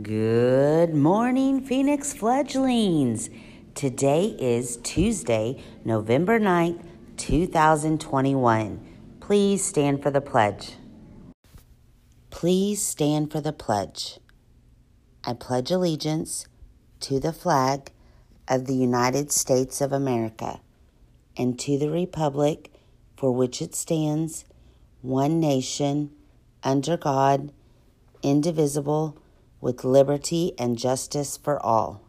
Good morning, Phoenix fledglings. Today is Tuesday, November 9th, 2021. Please stand for the pledge. Please stand for the pledge. I pledge allegiance to the flag of the United States of America and to the republic for which it stands, one nation, under God, indivisible with liberty and justice for all.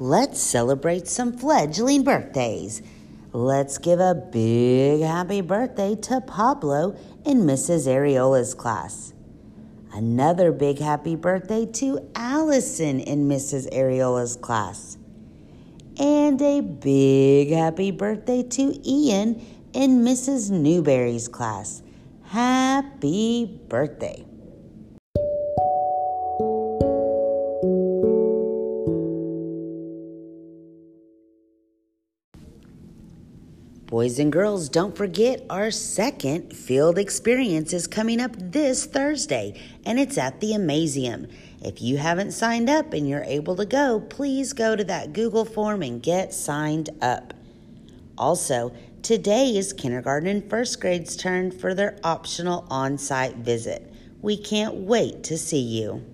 Let's celebrate some fledgling birthdays. Let's give a big happy birthday to Pablo in Mrs. Ariola's class. Another big happy birthday to Allison in Mrs. Ariola's class. And a big happy birthday to Ian in Mrs. Newberry's class. Happy birthday! Boys and girls, don't forget our second field experience is coming up this Thursday, and it's at the Amazeum. If you haven't signed up and you're able to go, please go to that Google form and get signed up. Also, Today is kindergarten and first grade's turn for their optional on site visit. We can't wait to see you.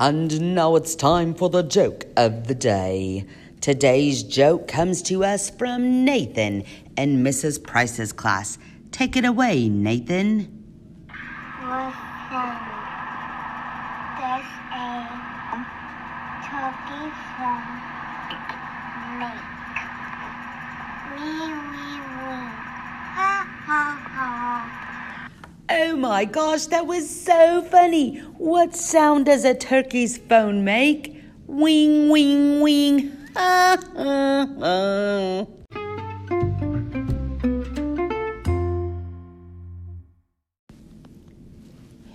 And now it's time for the joke of the day. Today's joke comes to us from Nathan and Mrs. Price's class. Take it away, Nathan. Listen, there's a turkey from lake. Wee, wee, wee. Ha, ha, ha. Oh my gosh, that was so funny. What sound does a turkey's phone make? Wing, wing, wing. Ha, ha, ha.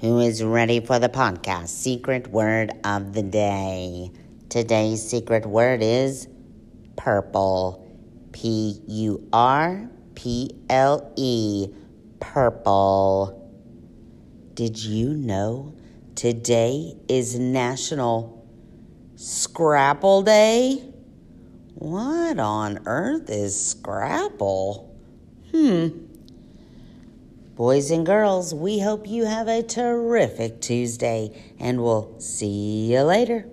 Who is ready for the podcast? Secret word of the day. Today's secret word is purple. P U R P L E. Purple. Did you know today is National Scrapple Day? What on earth is Scrapple? Hmm. Boys and girls, we hope you have a terrific Tuesday, and we'll see you later.